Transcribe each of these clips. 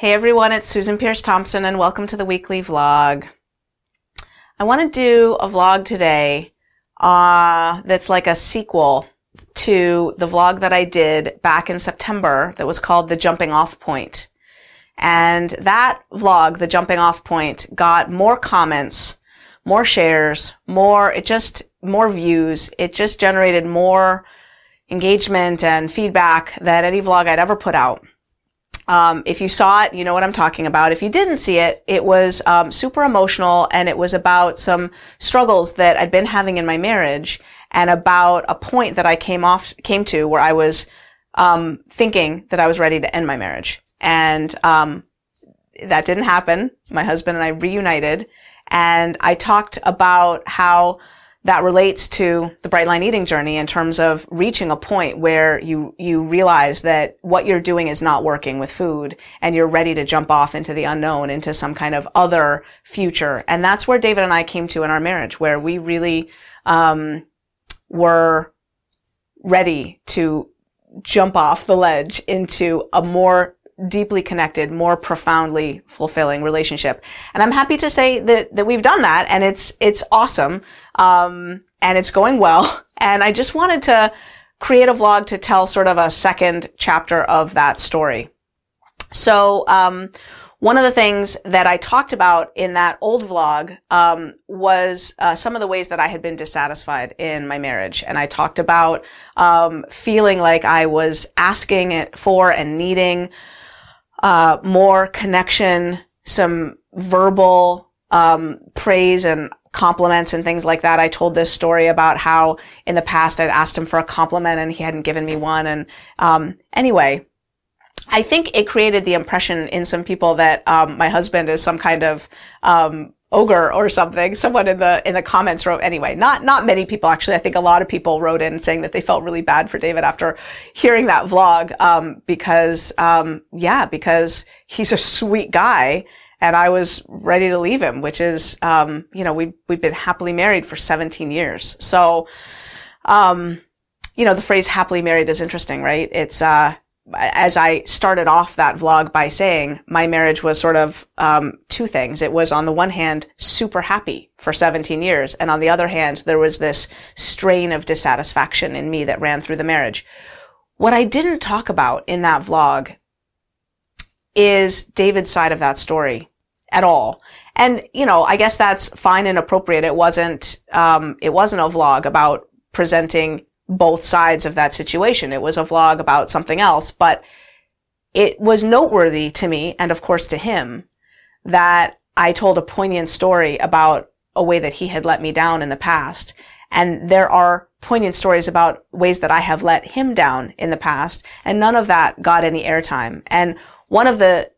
Hey everyone, it's Susan Peirce Thompson and welcome to the weekly vlog. I want to do a vlog today uh, that's like a sequel to the vlog that I did back in September that was called The Jumping Off Point. And that vlog, The Jumping Off Point, got more comments, more shares, more, it just, more views. It just generated more engagement and feedback than any vlog I'd ever put out. Um, if you saw it, you know what I'm talking about. If you didn't see it, it was um, super emotional and it was about some struggles that I'd been having in my marriage and about a point that I came off came to where I was um, thinking that I was ready to end my marriage, and um, that didn't happen. My husband and I reunited, and I talked about how that relates to the bright line eating journey in terms of reaching a point where you you realize that what you're doing is not working with food and you're ready to jump off into the unknown into some kind of other future. And that's where david and i came to in our marriage where we really um, were ready to jump off the ledge into a more deeply connected, more profoundly fulfilling relationship. And I'm happy to say that, that we've done that and it's, it's awesome. Um, and it's going well. And I just wanted to create a vlog to tell sort of a second chapter of that story. So, um, one of the things that I talked about in that old vlog um, was uh, some of the ways that I had been dissatisfied in my marriage, and I talked about um, feeling like I was asking it for and needing uh, more connection, some verbal um, praise and compliments and things like that. I told this story about how in the past I'd asked him for a compliment and he hadn't given me one. And um, anyway, I think it created the impression in some people that um, my husband is some kind of um, ogre or something. Someone in the in the comments wrote anyway. Not not many people actually. I think a lot of people wrote in saying that they felt really bad for David after hearing that vlog um, because um, yeah, because he's a sweet guy. And I was ready to leave him, which is, um, you know, we we've been happily married for 17 years. So, um, you know, the phrase happily married is interesting, right? It's, uh, as I started off that vlog by saying, my marriage was sort of um, two things. It was on the one hand super happy for 17 years, and on the other hand, there was this strain of dissatisfaction in me that ran through the marriage. What I didn't talk about in that vlog is David's side of that story at all. And you know, I guess that's fine and appropriate. It wasn't um, it wasn't a vlog about presenting both sides of that situation. It was a vlog about something else, but it was noteworthy to me and of course to him that I told a poignant story about a way that he had let me down in the past. And there are poignant stories about ways that I have let him down in the past, and none of that got any airtime. And one of the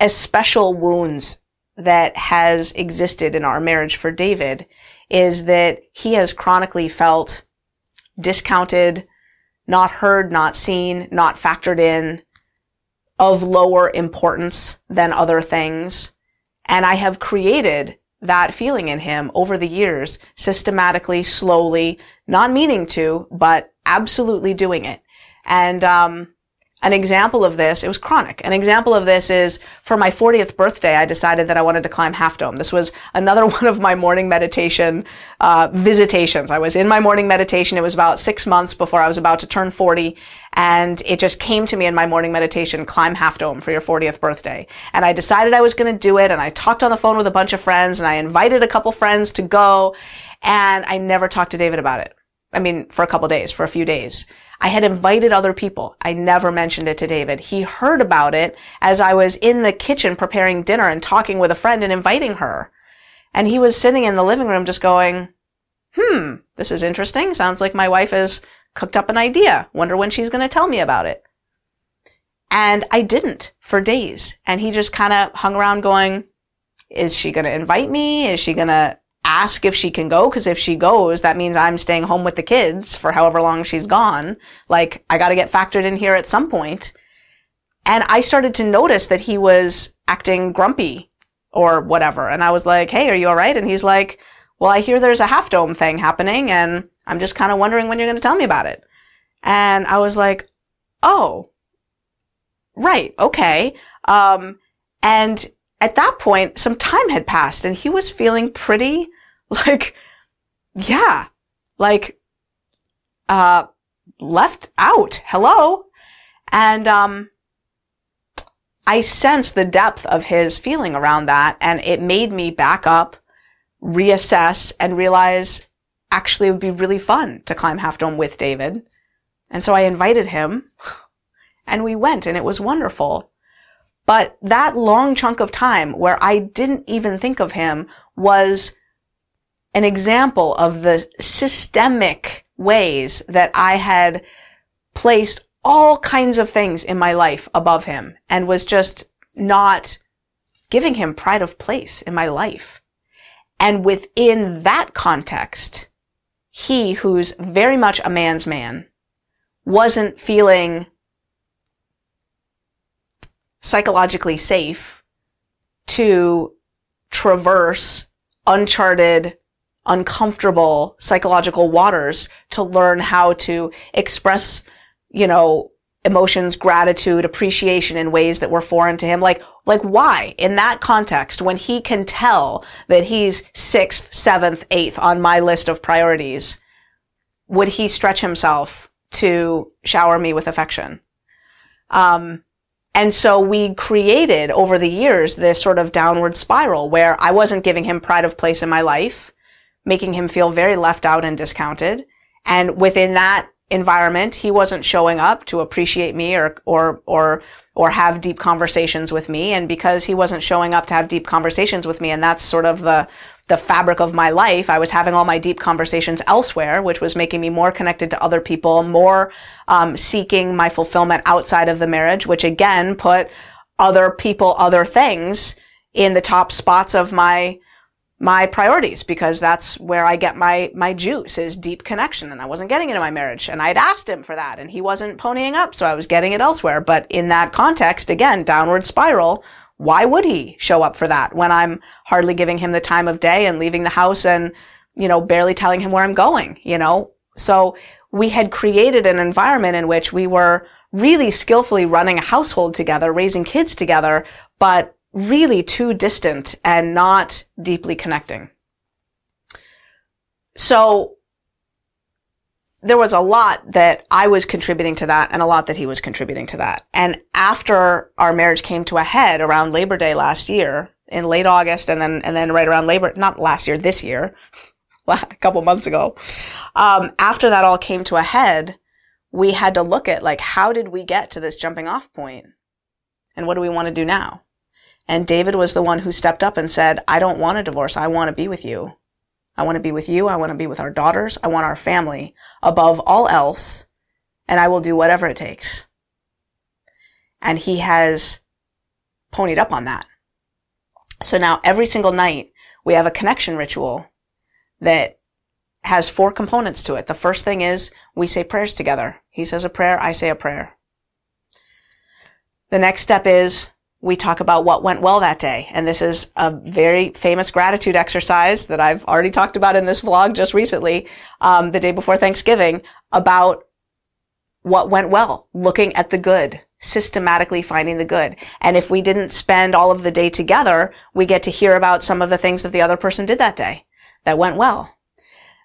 especial wounds that has existed in our marriage for David is that he has chronically felt discounted, not heard, not seen, not factored in, of lower importance than other things. And I have created that feeling in him over the years, systematically, slowly, not meaning to, but absolutely doing it. And, um, an example of this, it was chronic. An example of this is for my 40th birthday, I decided that I wanted to climb Half Dome. This was another one of my morning meditation uh, visitations. I was in my morning meditation. It was about six months before I was about to turn 40, and it just came to me in my morning meditation, climb Half Dome for your 40th birthday. And I decided I was going to do it, and I talked on the phone with a bunch of friends, and I invited a couple friends to go, and I never talked to David about it. I mean, for a couple days, for a few days. I had invited other people. I never mentioned it to David. He heard about it as I was in the kitchen preparing dinner and talking with a friend and inviting her. And he was sitting in the living room just going, hmm, this is interesting. Sounds like my wife has cooked up an idea. Wonder when she's going to tell me about it. And I didn't for days. And he just kind of hung around going, is she going to invite me? Is she going to ask if she can go because if she goes that means i'm staying home with the kids for however long she's gone like i got to get factored in here at some point. and i started to notice that he was acting grumpy or whatever and i was like hey are you all right and he's like well i hear there's a half dome thing happening and i'm just kind of wondering when you're going to tell me about it and i was like oh right. Okay. Um, and at that point, some time had passed and he was feeling pretty like, yeah, like, uh, left out. Hello. And, um, I sensed the depth of his feeling around that and it made me back up, reassess and realize actually it would be really fun to climb Half Dome with David. And so I invited him and we went and it was wonderful. But that long chunk of time where I didn't even think of him was an example of the systemic ways that I had placed all kinds of things in my life above him and was just not giving him pride of place in my life. And within that context, he who's very much a man's man wasn't feeling psychologically safe to traverse uncharted, uncomfortable psychological waters to learn how to express, you know, emotions, gratitude, appreciation in ways that were foreign to him. Like, like why in that context when he can tell that he's sixth, seventh, eighth on my list of priorities, would he stretch himself to shower me with affection? Um, and so we created over the years this sort of downward spiral where I wasn't giving him pride of place in my life, making him feel very left out and discounted. And within that environment, he wasn't showing up to appreciate me or, or, or, or have deep conversations with me. And because he wasn't showing up to have deep conversations with me, and that's sort of the, the fabric of my life, I was having all my deep conversations elsewhere, which was making me more connected to other people, more um, seeking my fulfillment outside of the marriage, which again put other people, other things in the top spots of my my priorities because that's where I get my my juice is deep connection. And I wasn't getting it in my marriage and I'd asked him for that and he wasn't ponying up. So I was getting it elsewhere. But in that context again downward spiral why would he show up for that when I'm hardly giving him the time of day and leaving the house and, you know, barely telling him where I'm going, you know? So we had created an environment in which we were really skillfully running a household together, raising kids together, but really too distant and not deeply connecting. So there was a lot that I was contributing to that and a lot that he was contributing to that. And after our marriage came to a head around Labor Day last year, in late August and then, and then right around Labor, not last year, this year, a couple months ago, um, after that all came to a head, we had to look at like, how did we get to this jumping off point? And what do we want to do now? And David was the one who stepped up and said, I don't want a divorce. I want to be with you. I want to be with you. I want to be with our daughters. I want our family above all else. And I will do whatever it takes. And he has ponied up on that. So now every single night we have a connection ritual that has four components to it. The first thing is we say prayers together. He says a prayer. I say a prayer. The next step is we talk about what went well that day. And this is a very famous gratitude exercise that I've already talked about in this vlog just recently, um, the day before Thanksgiving, about what went well, looking at the good, systematically finding the good. And if we didn't spend all of the day together, we get to hear about some of the things that the other person did that day that went well.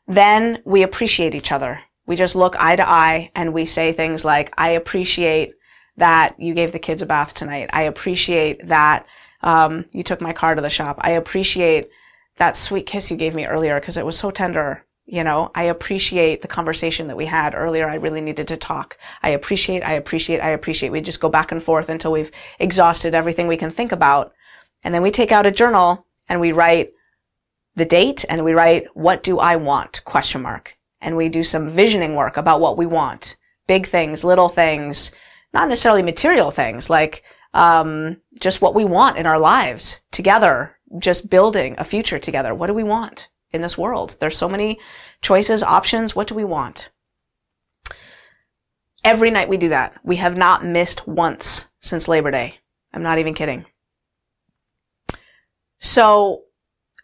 Then we appreciate each other. We just look eye to eye and we say things like, I appreciate that you gave the kids a bath tonight. I appreciate that um, you took my car to the shop. I appreciate that sweet kiss you gave me earlier because it was so tender. You know, I appreciate the conversation that we had earlier. I really needed to talk. I appreciate, I appreciate, I appreciate. We just go back and forth until we've exhausted everything we can think about. And then we take out a journal and we write the date and we write, what do I want? Question mark. And we do some visioning work about what we want. Big things, little things, not necessarily material things like um, just what we want in our lives together, just building a future together. What do we want in this world? There's so many choices, options. What do we want? Every night we do that. We have not missed once since Labor Day. I'm not even kidding. So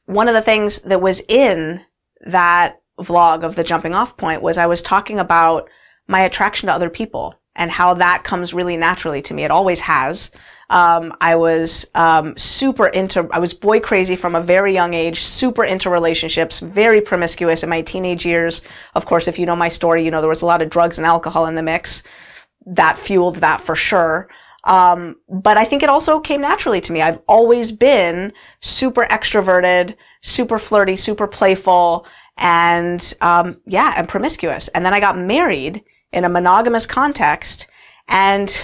one of the things that was in that vlog of the jumping off point was I was talking about my attraction to other people and how that comes really naturally to me. It always has. Um, I was um, super into. I was boy crazy from a very young age. Super into relationships. Very promiscuous in my teenage years. Of course, if you know my story, you know there was a lot of drugs and alcohol in the mix. That fueled that for sure. Um, but I think it also came naturally to me. I've always been super extroverted, super flirty, super playful, and um, yeah, and promiscuous. And then I got married in a monogamous context, and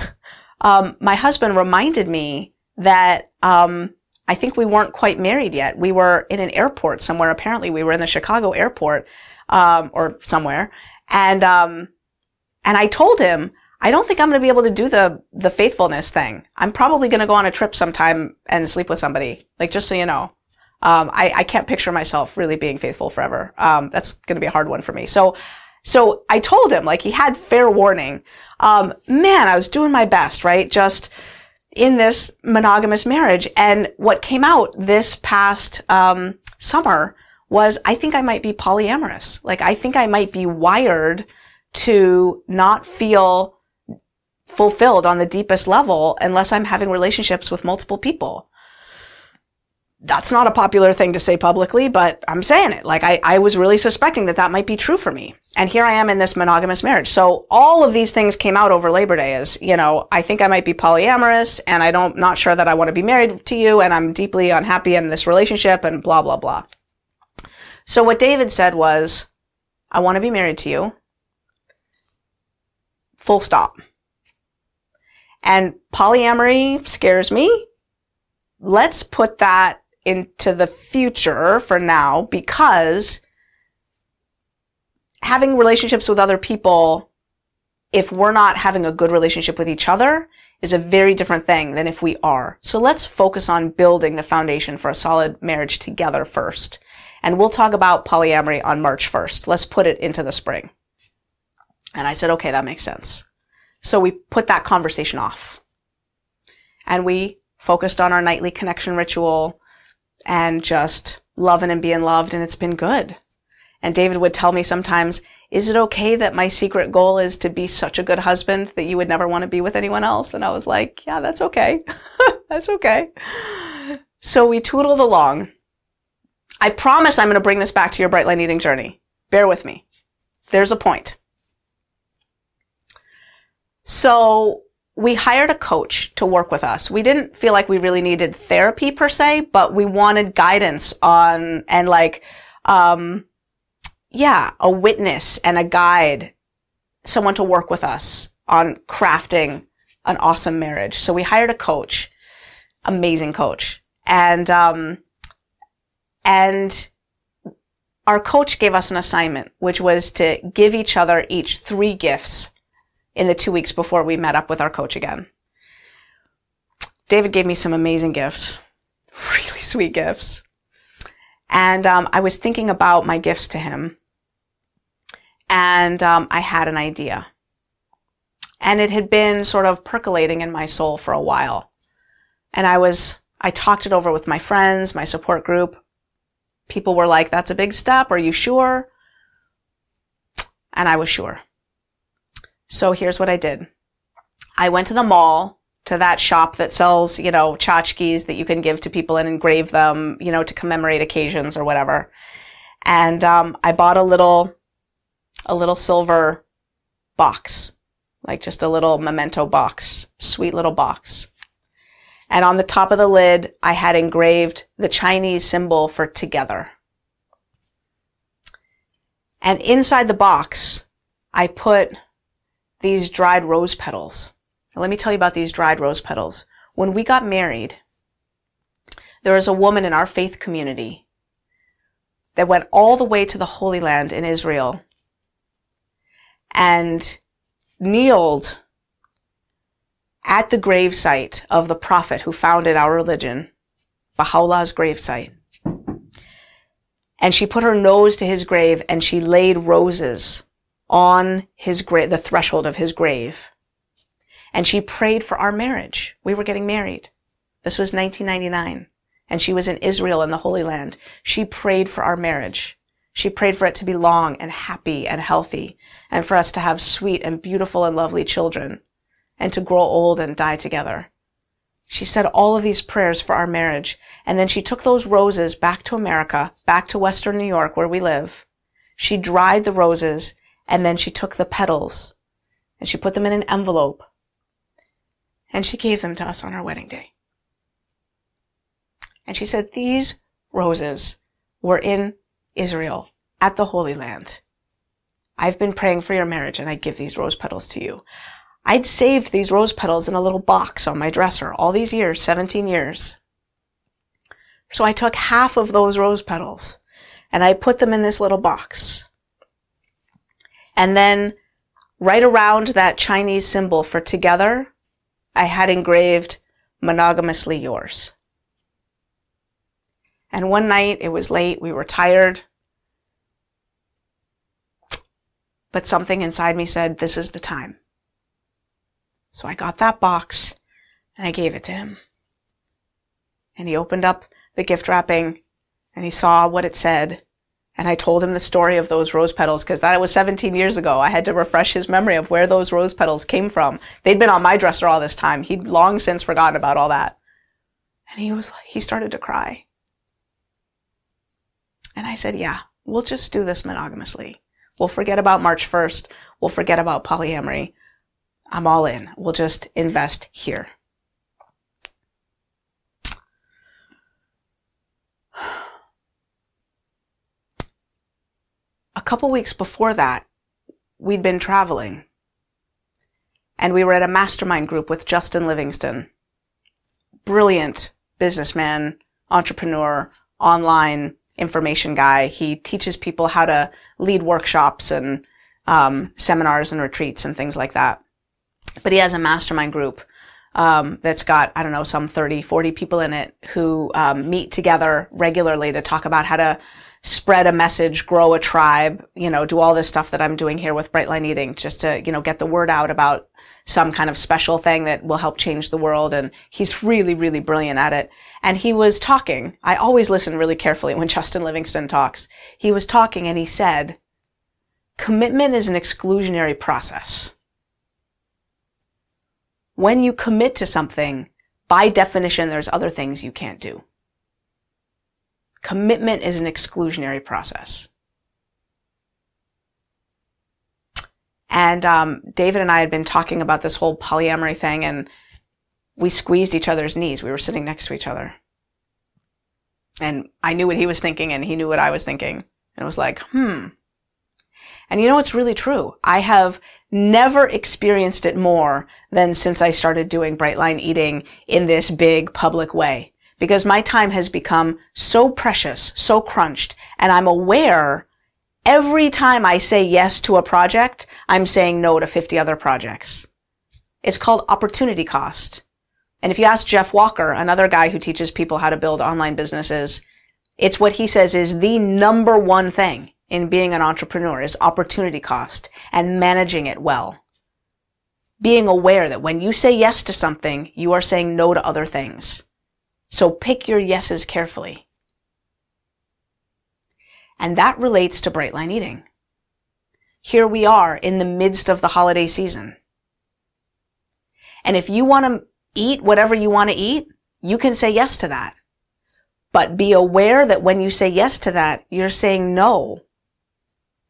um, my husband reminded me that um, I think we weren't quite married yet. We were in an airport somewhere. Apparently, we were in the Chicago airport um, or somewhere, and um, and I told him I don't think I'm going to be able to do the, the faithfulness thing. I'm probably going to go on a trip sometime and sleep with somebody. Like, just so you know. Um, I, I can't picture myself really being faithful forever. Um, that's going to be a hard one for me. So, so I told him, like, he had fair warning. Um, man, I was doing my best, right? Just in this monogamous marriage. And what came out this past, um, summer was I think I might be polyamorous. Like, I think I might be wired to not feel fulfilled on the deepest level unless I'm having relationships with multiple people. That's not a popular thing to say publicly, but I'm saying it. Like I, I was really suspecting that that might be true for me. And here I am in this monogamous marriage. So all of these things came out over Labor Day as, you know, I think I might be polyamorous and I don't, not sure that I want to be married to you and I'm deeply unhappy in this relationship and blah, blah, blah. So what David said was, I want to be married to you. Full stop. And polyamory scares me. Let's put that into the future for now because having relationships with other people, if we're not having a good relationship with each other, is a very different thing than if we are. So let's focus on building the foundation for a solid marriage together first. And we'll talk about polyamory on March 1st. Let's put it into the spring. And I said, okay, that makes sense. So we put that conversation off. And we focused on our nightly connection ritual and just loving and being loved. And it's been good. And David would tell me sometimes, is it okay that my secret goal is to be such a good husband that you would never want to be with anyone else? And I was like, yeah, that's okay. that's okay. So we tootled along. I promise I'm going to bring this back to your bright line eating journey. Bear with me. There's a point. So we hired a coach to work with us. We didn't feel like we really needed therapy per se, but we wanted guidance on and like, um, yeah, a witness and a guide, someone to work with us on crafting an awesome marriage. So we hired a coach, amazing coach, and um, and our coach gave us an assignment, which was to give each other each three gifts in the two weeks before we met up with our coach again. David gave me some amazing gifts, really sweet gifts. And um, I was thinking about my gifts to him. And um, I had an idea. And it had been sort of percolating in my soul for a while. And I was, I talked it over with my friends, my support group. People were like, that's a big step. Are you sure? And I was sure. So here's what I did. I went to the mall to that shop that sells, you know, tchotchkes that you can give to people and engrave them, you know, to commemorate occasions or whatever. And um, I bought a little, a little silver box, like just a little memento box, sweet little box. And on the top of the lid, I had engraved the Chinese symbol for together. And inside the box, I put these dried rose petals. Now, let me tell you about these dried rose petals. When we got married, there was a woman in our faith community that went all the way to the Holy Land in Israel and kneeled at the gravesite of the prophet who founded our religion, Baha'u'llah's gravesite. And she put her nose to his grave and she laid roses on his grave, the threshold of his grave. And she prayed for our marriage. We were getting married. This was 1999. And she was in Israel in the Holy Land. She prayed for our marriage. She prayed for it to be long and happy and healthy, and for us to have sweet and beautiful and lovely children, and to grow old and die together. She said all of these prayers for our marriage, and then she took those roses back to America, back to Western New York where we live. She dried the roses, and then she took the petals, and she put them in an envelope, and she gave them to us on our wedding day. And she said, these roses were in Israel at the Holy Land. I've been praying for your marriage and I give these rose petals to you. I'd saved these rose petals in a little box on my dresser all these years, 17 years. So I took half of those rose petals and I put them in this little box. And then right around that Chinese symbol for together, I had engraved monogamously yours. And one night, it was late, we were tired, but something inside me said, this is the time. So I got that box and I gave it to him. And he opened up the gift wrapping and he saw what it said. And I told him the story of those rose petals because that was 17 years ago. I had to refresh his memory of where those rose petals came from. They'd been on my dresser all this time. He'd long since forgotten about all that. And he was, he started to cry. And I said, yeah, we'll just do this monogamously. We'll forget about March 1st. We'll forget about polyamory. I'm all in. We'll just invest here. A couple weeks before that, we'd been traveling and we were at a mastermind group with Justin Livingston. Brilliant businessman, entrepreneur, online information guy. He teaches people how to lead workshops and um, seminars and retreats and things like that. But he has a mastermind group um, that's got I don't know some 30, 40 people in it who um, meet together regularly to talk about how to spread a message, grow a tribe, you know, do all this stuff that I'm doing here with Brightline Eating just to, you know, get the word out about some kind of special thing that will help change the world. And he's really, really brilliant at it. And he was talking. I always listen really carefully when Justin Livingston talks. He was talking and he said, commitment is an exclusionary process. When you commit to something, by definition, there's other things you can't do. Commitment is an exclusionary process. And um, David and I had been talking about this whole polyamory thing, and we squeezed each other's knees. We were sitting next to each other. And I knew what he was thinking, and he knew what I was thinking. And it was like, hmm. And you know, it's really true. I have never experienced it more than since I started doing Bright Line Eating in this big public way. Because my time has become so precious, so crunched, and I'm aware Every time I say yes to a project, I'm saying no to 50 other projects. It's called opportunity cost. And if you ask Jeff Walker, another guy who teaches people how to build online businesses, it's what he says is the number one thing in being an entrepreneur is opportunity cost and managing it well. Being aware that when you say yes to something, you are saying no to other things. So pick your yeses carefully. And that relates to bright line eating. Here we are in the midst of the holiday season. And if you want to eat whatever you want to eat, you can say yes to that. But be aware that when you say yes to that, you're saying no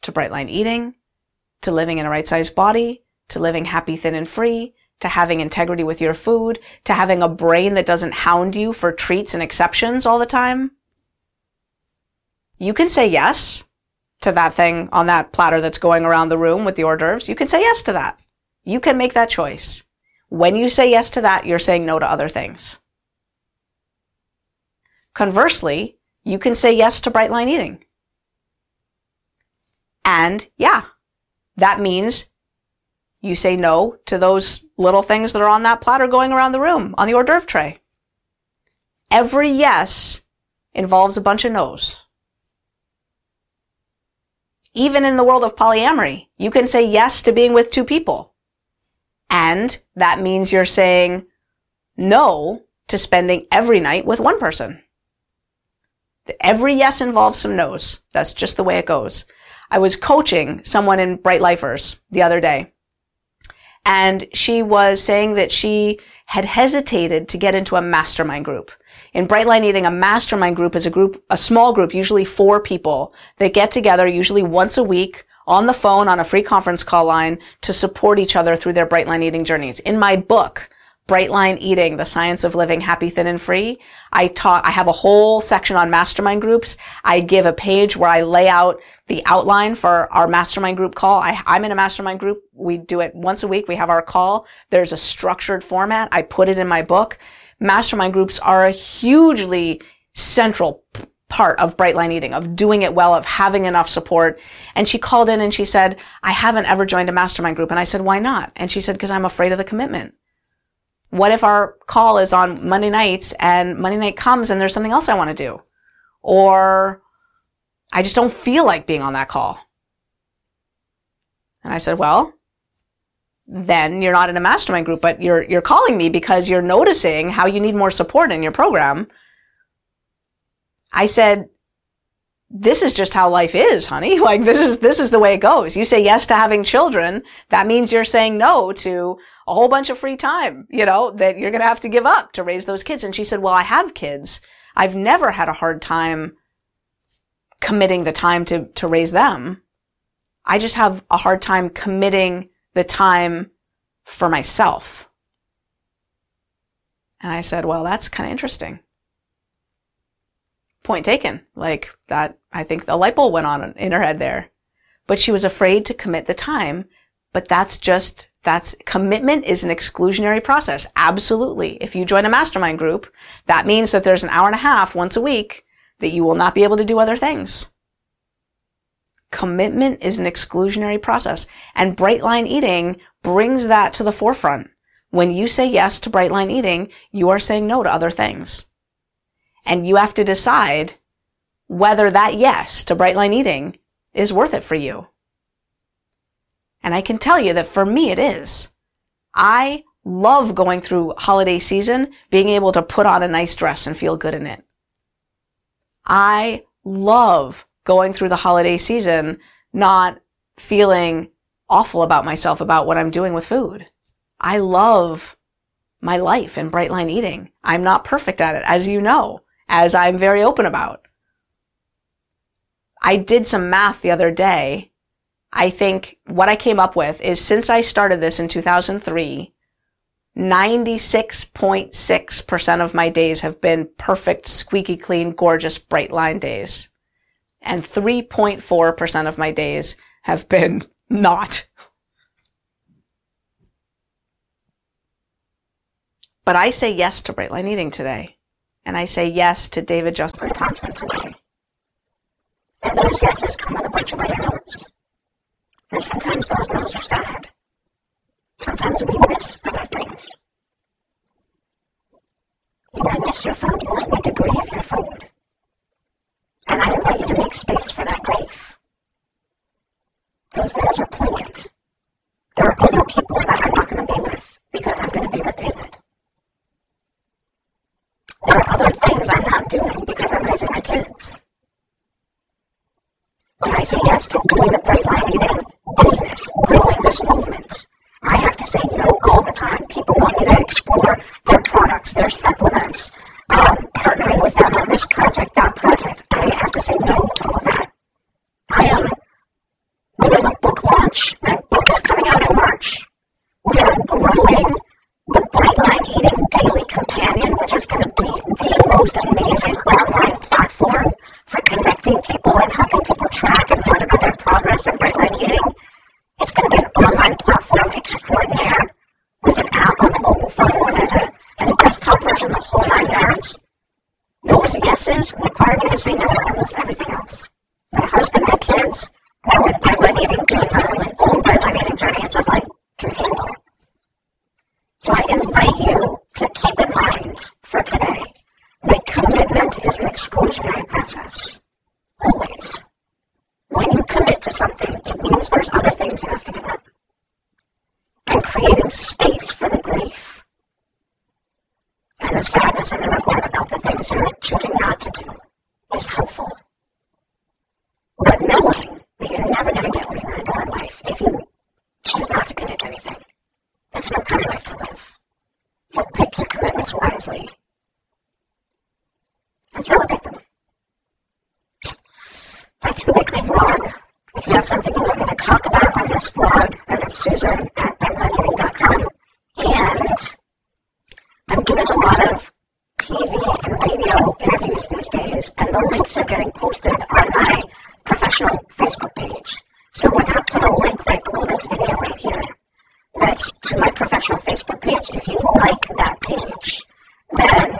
to bright line eating, to living in a right sized body, to living happy, thin, and free, to having integrity with your food, to having a brain that doesn't hound you for treats and exceptions all the time you can say yes to that thing on that platter that's going around the room with the hors d'oeuvres. You can say yes to that. You can make that choice. When you say yes to that, you're saying no to other things. Conversely, you can say yes to bright line eating. And yeah, that means you say no to those little things that are on that platter going around the room on the hors d'oeuvre tray. Every yes involves a bunch of no's even in the world of polyamory, you can say yes to being with two people. And that means you're saying no to spending every night with one person. Every yes involves some no's. That's just the way it goes. I was coaching someone in Bright Lifers the other day, and she was saying that she had hesitated to get into a mastermind group. In Brightline Eating, a mastermind group is a group, a small group, usually four people that get together usually once a week on the phone on a free conference call line to support each other through their Brightline Eating journeys. In my book, Brightline Eating, the science of living happy, thin, and free. I talk, I have a whole section on mastermind groups. I give a page where I lay out the outline for our mastermind group call. I, I'm in a mastermind group. We do it once a week. We have our call. There's a structured format. I put it in my book. Mastermind groups are a hugely central part of Brightline Eating, of doing it well, of having enough support. And she called in and she said, I haven't ever joined a mastermind group. And I said, why not? And she said, because I'm afraid of the commitment. What if our call is on Monday nights and Monday night comes and there's something else I want to do? Or I just don't feel like being on that call. And I said, well, then you're not in a mastermind group, but you're, you're calling me because you're noticing how you need more support in your program. I said, this is just how life is, honey. Like this is, this is the way it goes. You say yes to having children. That means you're saying no to a whole bunch of free time, you know, that you're going to have to give up to raise those kids. And she said, well, I have kids. I've never had a hard time committing the time to, to raise them. I just have a hard time committing the time for myself. And I said, well, that's kind of interesting point taken. Like that, I think the light bulb went on in her head there. But she was afraid to commit the time. But that's just, that's commitment is an exclusionary process. Absolutely. If you join a mastermind group, that means that there's an hour and a half once a week that you will not be able to do other things. Commitment is an exclusionary process and bright line eating brings that to the forefront. When you say yes to bright line eating, you are saying no to other things. And you have to decide whether that yes to bright line eating is worth it for you. And I can tell you that for me it is. I love going through holiday season, being able to put on a nice dress and feel good in it. I love going through the holiday season, not feeling awful about myself about what I'm doing with food. I love my life and bright line eating. I'm not perfect at it, as you know as I'm very open about. I did some math the other day. I think what I came up with is since I started this in 2003, 96.6% of my days have been perfect, squeaky clean, gorgeous, bright line days. And 3.4% of my days have been not. But I say yes to bright line eating today and I say yes to David Justin Thompson today. And those yeses come with a bunch of other no's. And sometimes those no's are sad. Sometimes we miss other things. You might miss your food, you might need to grieve your food. And I invite you to make space for that grief. Those no's are poignant. There are other people that I'm not going to be with because I'm going to be with David. There are other things I'm not doing because I'm raising my kids. When I say yes to doing the bright line eating business, growing this movement, I have to say no all the time. People want me to explore their products, their supplements, um, partnering with them on this project, that project. I have to say no to all that. I am doing a book launch. My book is coming out in March. We are growing the Brightline Daily Companion, which is going to be the most amazing online platform for connecting people and helping people track and monitor their progress Brightline Eating. It's going to be an online platform extraordinaire with an app on the mobile phone and a, and a desktop version, the whole nine yards. Those yeses require me to say no to almost everything else. My husband, my kids, growing Brightline Eating, doing my own Eating journey, it's like can handle. So I invite you to keep in mind for today that commitment is an exclusionary process. Always. When you commit to something, it means there's other things you have to give up. And creating space for the grief and the sadness and the regret about the things you're choosing not to do is helpful. But knowing that you're never going to get what you want to do in life if you choose not to commit to anything, that's no kind of life to live. So pick your commitments wisely and celebrate them. That's the weekly vlog. If you have something you want me to talk about on this vlog, then it's Susan at brightlineeating.com. And I'm doing a lot of TV and radio interviews these days, and the links are getting posted on my professional Facebook page. So we're going to put a link right below this video right here. That's to my professional Facebook page. If you like that page, then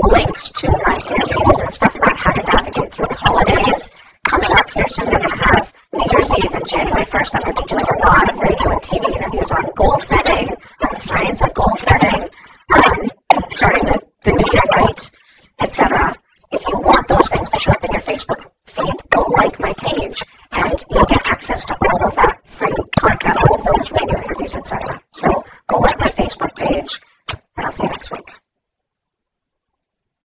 links to my interviews and stuff about how to navigate through the holidays coming up here soon. We're going to have New Year's Eve and January 1st. I'm going to be doing a lot of radio and TV interviews on goal setting, on the science of goal setting, on starting the, the new year right, etc. If you want those things to show up in your don't like my page, and you'll get access to all of that free content, all of those radio interviews, etc. So go like my Facebook page, and I'll see you next week.